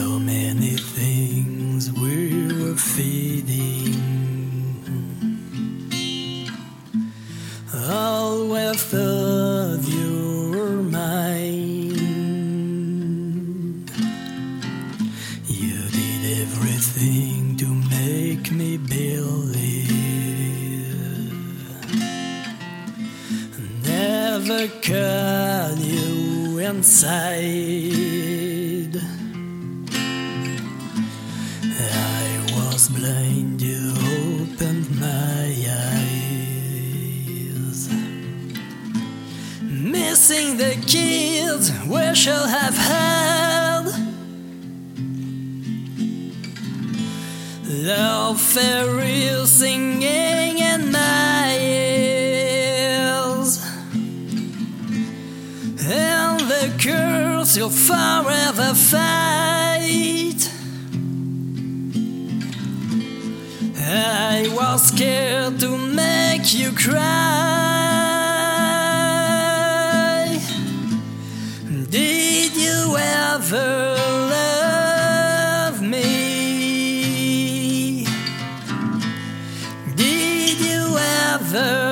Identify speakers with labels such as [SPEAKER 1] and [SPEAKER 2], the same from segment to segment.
[SPEAKER 1] so many things we were feeding. All with of your mind. You did everything to make me believe. Never cut you inside. Missing the kids, we shall have had. Love fairy singing in my ears, and the curse you'll forever fight. I was scared to make you cry. Ever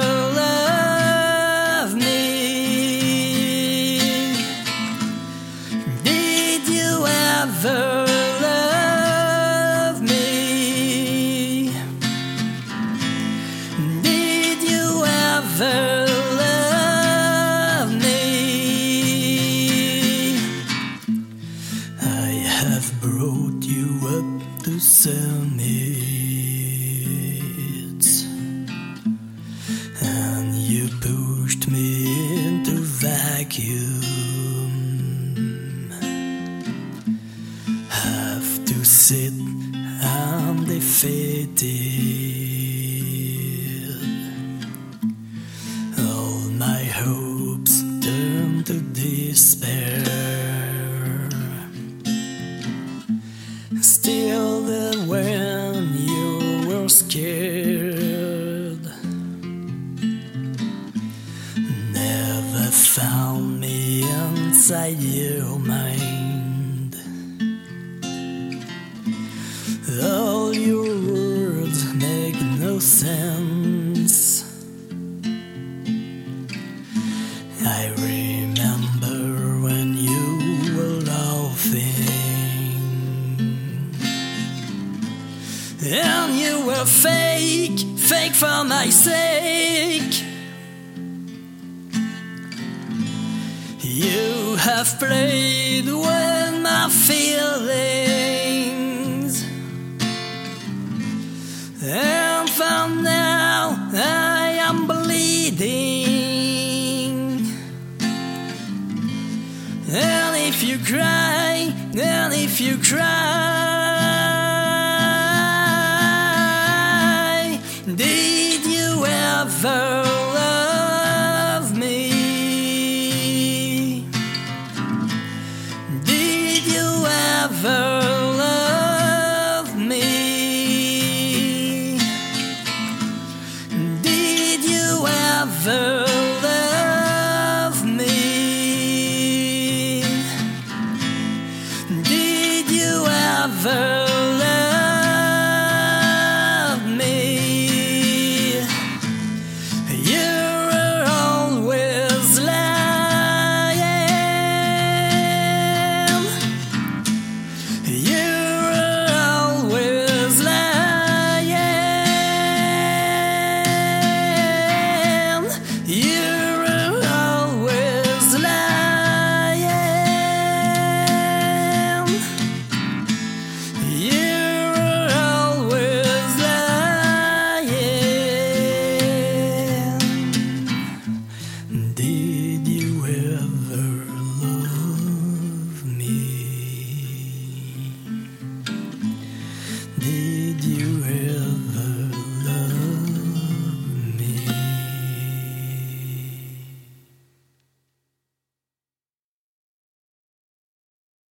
[SPEAKER 1] vacuum. Have to sit undefeated. Inside your mind. All your words make no sense. I remember when you were laughing, and you were fake, fake for my sake. Have played with my feelings, and from now I am bleeding. And if you cry, and if you cry,